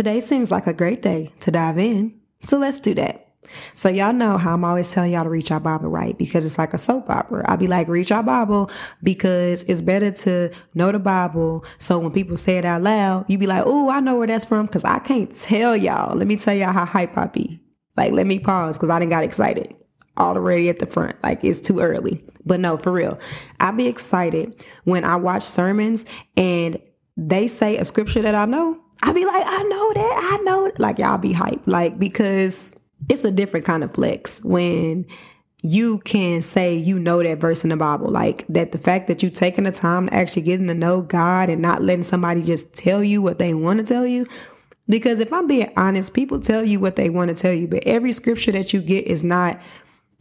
Today seems like a great day to dive in. So let's do that. So y'all know how I'm always telling y'all to reach our Bible right because it's like a soap opera. I'll be like, reach our Bible because it's better to know the Bible. So when people say it out loud, you be like, oh, I know where that's from because I can't tell y'all. Let me tell y'all how hype I be. Like, let me pause because I didn't got excited already at the front. Like it's too early. But no, for real. I be excited when I watch sermons and they say a scripture that I know. I be like, I know that. I know. Like y'all be hyped. Like because it's a different kind of flex when you can say you know that verse in the Bible. Like that the fact that you taking the time to actually getting to know God and not letting somebody just tell you what they want to tell you. Because if I'm being honest, people tell you what they want to tell you, but every scripture that you get is not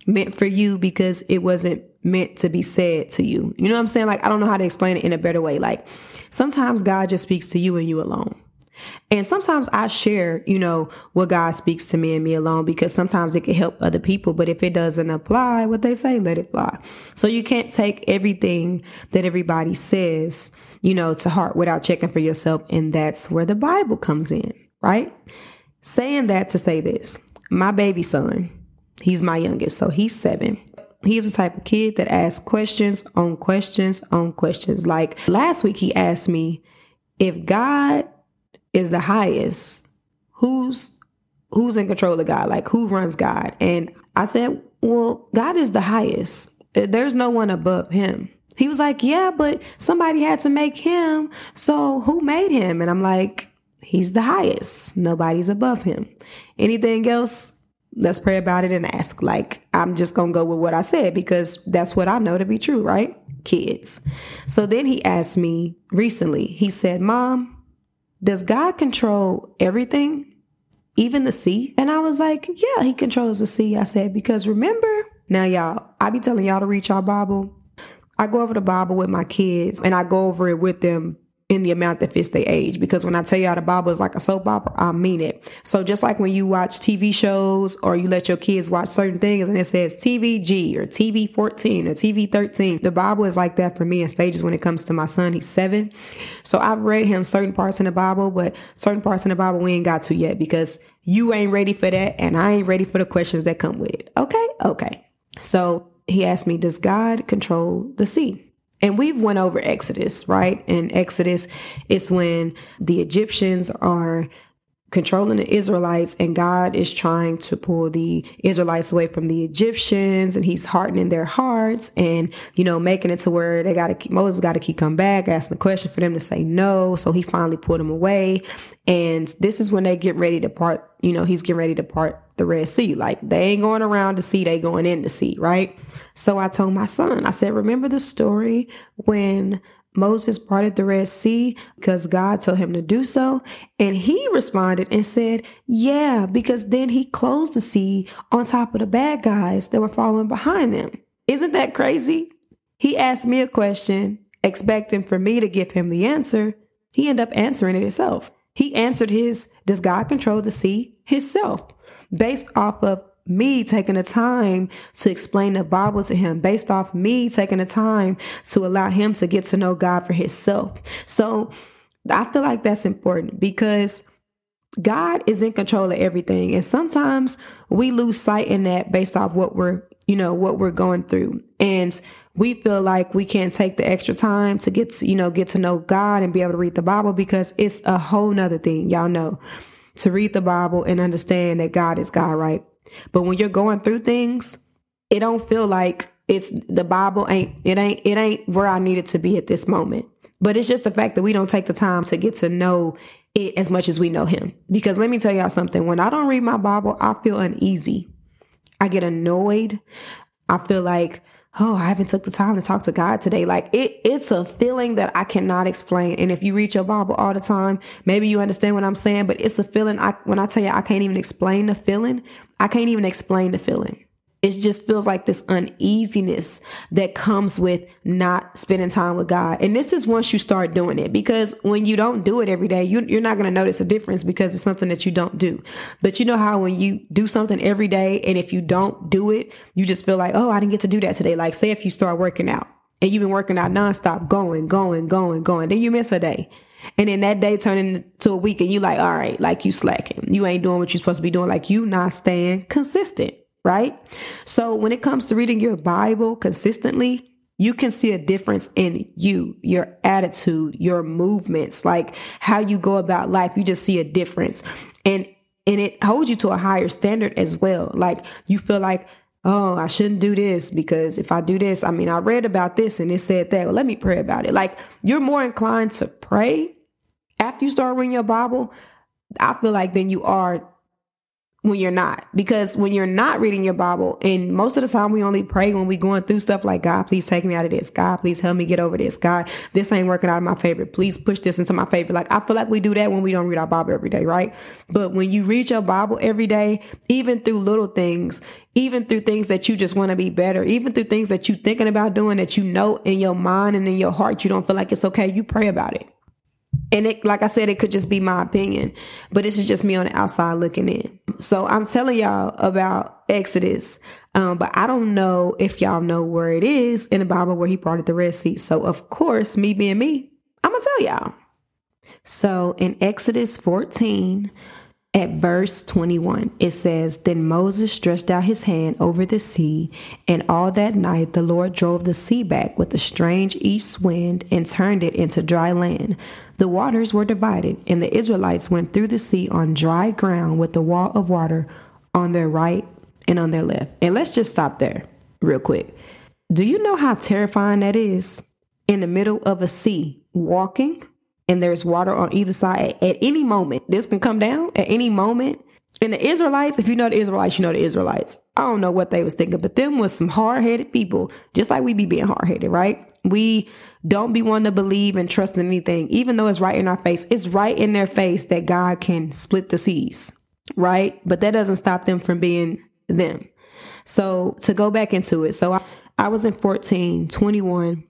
meant for you because it wasn't meant to be said to you. You know what I'm saying? Like, I don't know how to explain it in a better way. Like, sometimes God just speaks to you and you alone. And sometimes I share, you know, what God speaks to me and me alone because sometimes it can help other people. But if it doesn't apply, what they say, let it fly. So you can't take everything that everybody says, you know, to heart without checking for yourself. And that's where the Bible comes in, right? Saying that to say this, my baby son, He's my youngest, so he's seven. He's the type of kid that asks questions on questions on questions. Like last week, he asked me, if God is the highest, who's who's in control of God? Like who runs God? And I said, well, God is the highest. There's no one above him. He was like, yeah, but somebody had to make him. So who made him? And I'm like, he's the highest. Nobody's above him. Anything else? let's pray about it and ask. Like, I'm just going to go with what I said because that's what I know to be true, right? Kids. So then he asked me recently, he said, Mom, does God control everything, even the sea? And I was like, Yeah, he controls the sea. I said, Because remember, now y'all, I be telling y'all to read y'all Bible. I go over the Bible with my kids and I go over it with them in the amount that fits their age. Because when I tell y'all the Bible is like a soap opera, I mean it. So just like when you watch TV shows or you let your kids watch certain things and it says TVG or TV 14 or TV 13, the Bible is like that for me in stages when it comes to my son. He's seven. So I've read him certain parts in the Bible, but certain parts in the Bible we ain't got to yet because you ain't ready for that and I ain't ready for the questions that come with it. Okay? Okay. So he asked me, does God control the sea? And we've went over Exodus, right? And Exodus, it's when the Egyptians are controlling the Israelites and God is trying to pull the Israelites away from the Egyptians and he's hardening their hearts and, you know, making it to where they got to, keep, Moses got to keep coming back, asking the question for them to say no. So he finally pulled them away. And this is when they get ready to part, you know, he's getting ready to part the Red Sea. Like they ain't going around the sea, they going in the sea, right? So I told my son, I said, remember the story when Moses parted the Red Sea because God told him to do so? And he responded and said, yeah, because then he closed the sea on top of the bad guys that were following behind them. Isn't that crazy? He asked me a question, expecting for me to give him the answer. He ended up answering it himself. He answered his, does God control the sea? Himself based off of me taking the time to explain the Bible to him, based off me taking the time to allow him to get to know God for himself. So I feel like that's important because God is in control of everything. And sometimes we lose sight in that based off what we're, you know, what we're going through. And we feel like we can't take the extra time to get to, you know, get to know God and be able to read the Bible because it's a whole nother thing. Y'all know to read the Bible and understand that God is God, right? But when you're going through things, it don't feel like it's the Bible ain't it ain't it ain't where I needed to be at this moment. But it's just the fact that we don't take the time to get to know it as much as we know him. Because let me tell y'all something, when I don't read my Bible, I feel uneasy. I get annoyed. I feel like oh, I haven't took the time to talk to God today. Like it, it's a feeling that I cannot explain. And if you read your Bible all the time, maybe you understand what I'm saying, but it's a feeling. I, when I tell you, I can't even explain the feeling. I can't even explain the feeling it just feels like this uneasiness that comes with not spending time with God. And this is once you start doing it because when you don't do it every day, you, are not going to notice a difference because it's something that you don't do. But you know how when you do something every day and if you don't do it, you just feel like, oh, I didn't get to do that today. Like say if you start working out and you've been working out nonstop, going, going, going, going, then you miss a day. And then that day turn into a week and you like, all right, like you slacking. You ain't doing what you're supposed to be doing. Like you not staying consistent, right? So when it comes to reading your Bible consistently, you can see a difference in you, your attitude, your movements, like how you go about life. You just see a difference. And and it holds you to a higher standard as well. Like you feel like, oh, I shouldn't do this because if I do this, I mean, I read about this and it said that. Well, let me pray about it. Like you're more inclined to pray after you start reading your Bible. I feel like then you are when you're not. Because when you're not reading your bible and most of the time we only pray when we going through stuff like god please take me out of this. God please help me get over this. God this ain't working out of my favor. Please push this into my favor. Like i feel like we do that when we don't read our bible every day right? But when you read your bible every day even through little things even through things that you just want to be better even through things that you thinking about doing that you know in your mind and in your heart you don't feel like it's okay you pray about it. And it, like I said, it could just be my opinion, but this is just me on the outside looking in. So I'm telling y'all about Exodus, um, but I don't know if y'all know where it is in the Bible where he parted the Red Sea. So of course, me being me, I'm gonna tell y'all. So in Exodus 14, at verse 21, it says, Then Moses stretched out his hand over the sea, and all that night the Lord drove the sea back with a strange east wind and turned it into dry land. The waters were divided, and the Israelites went through the sea on dry ground with the wall of water on their right and on their left. And let's just stop there real quick. Do you know how terrifying that is? In the middle of a sea, walking and there's water on either side at, any moment. This can come down at any moment. And the Israelites, if you know the Israelites, you know the Israelites. I don't know what they was thinking, but them was some hard headed people, just like we be being hard headed, right? We don't be one to believe and trust in anything, even though it's right in our face. It's right in their face that God can split the seas, right? But that doesn't stop them from being them. So to go back into it, so I, I was in 14, 21,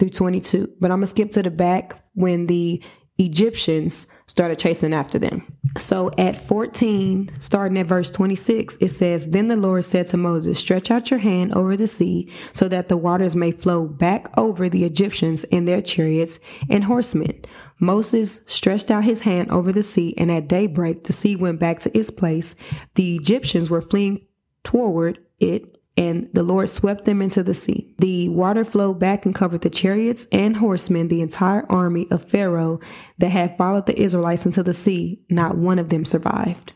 through 22. But I'm going to skip to the back when the Egyptians started chasing after them. So at 14, starting at verse 26, it says, Then the Lord said to Moses, Stretch out your hand over the sea so that the waters may flow back over the Egyptians and their chariots and horsemen. Moses stretched out his hand over the sea, and at daybreak the sea went back to its place. The Egyptians were fleeing toward it and the Lord swept them into the sea. The water flowed back and covered the chariots and horsemen, the entire army of Pharaoh that had followed the Israelites into the sea. Not one of them survived.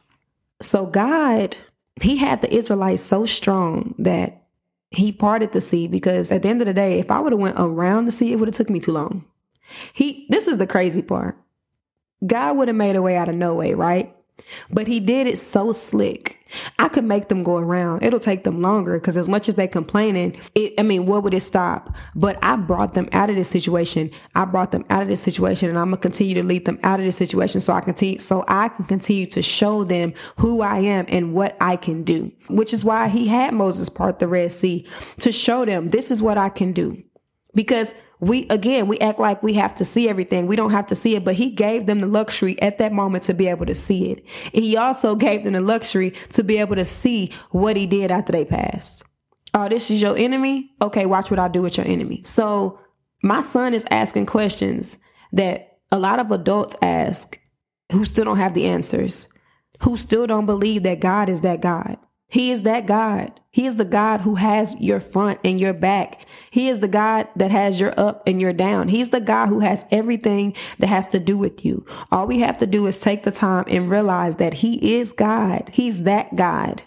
So God, he had the Israelites so strong that he parted the sea because at the end of the day, if I would have went around the sea, it would have took me too long. He, this is the crazy part. God would have made a way out of no way, right? But he did it so slick. I could make them go around. It'll take them longer because as much as they complaining, it, I mean, what would it stop? But I brought them out of this situation. I brought them out of this situation and I'm to continue to lead them out of this situation so I continue, so I can continue to show them who I am and what I can do, which is why he had Moses part the Red Sea to show them this is what I can do. Because we again we act like we have to see everything. We don't have to see it but he gave them the luxury at that moment to be able to see it. He also gave them the luxury to be able to see what he did after they passed. Oh this is your enemy? Okay watch what i do with your enemy. So my son is asking questions that a lot of adults ask who still don't have the answers who still don't believe that god is that god he is that God. He is the God who has your front and your back. He is the God that has your up and your down. He's the God who has everything that has to do with you. All we have to do is take the time and realize that He is God. He's that God,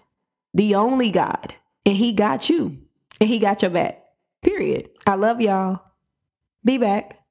the only God. And He got you and He got your back. Period. I love y'all. Be back.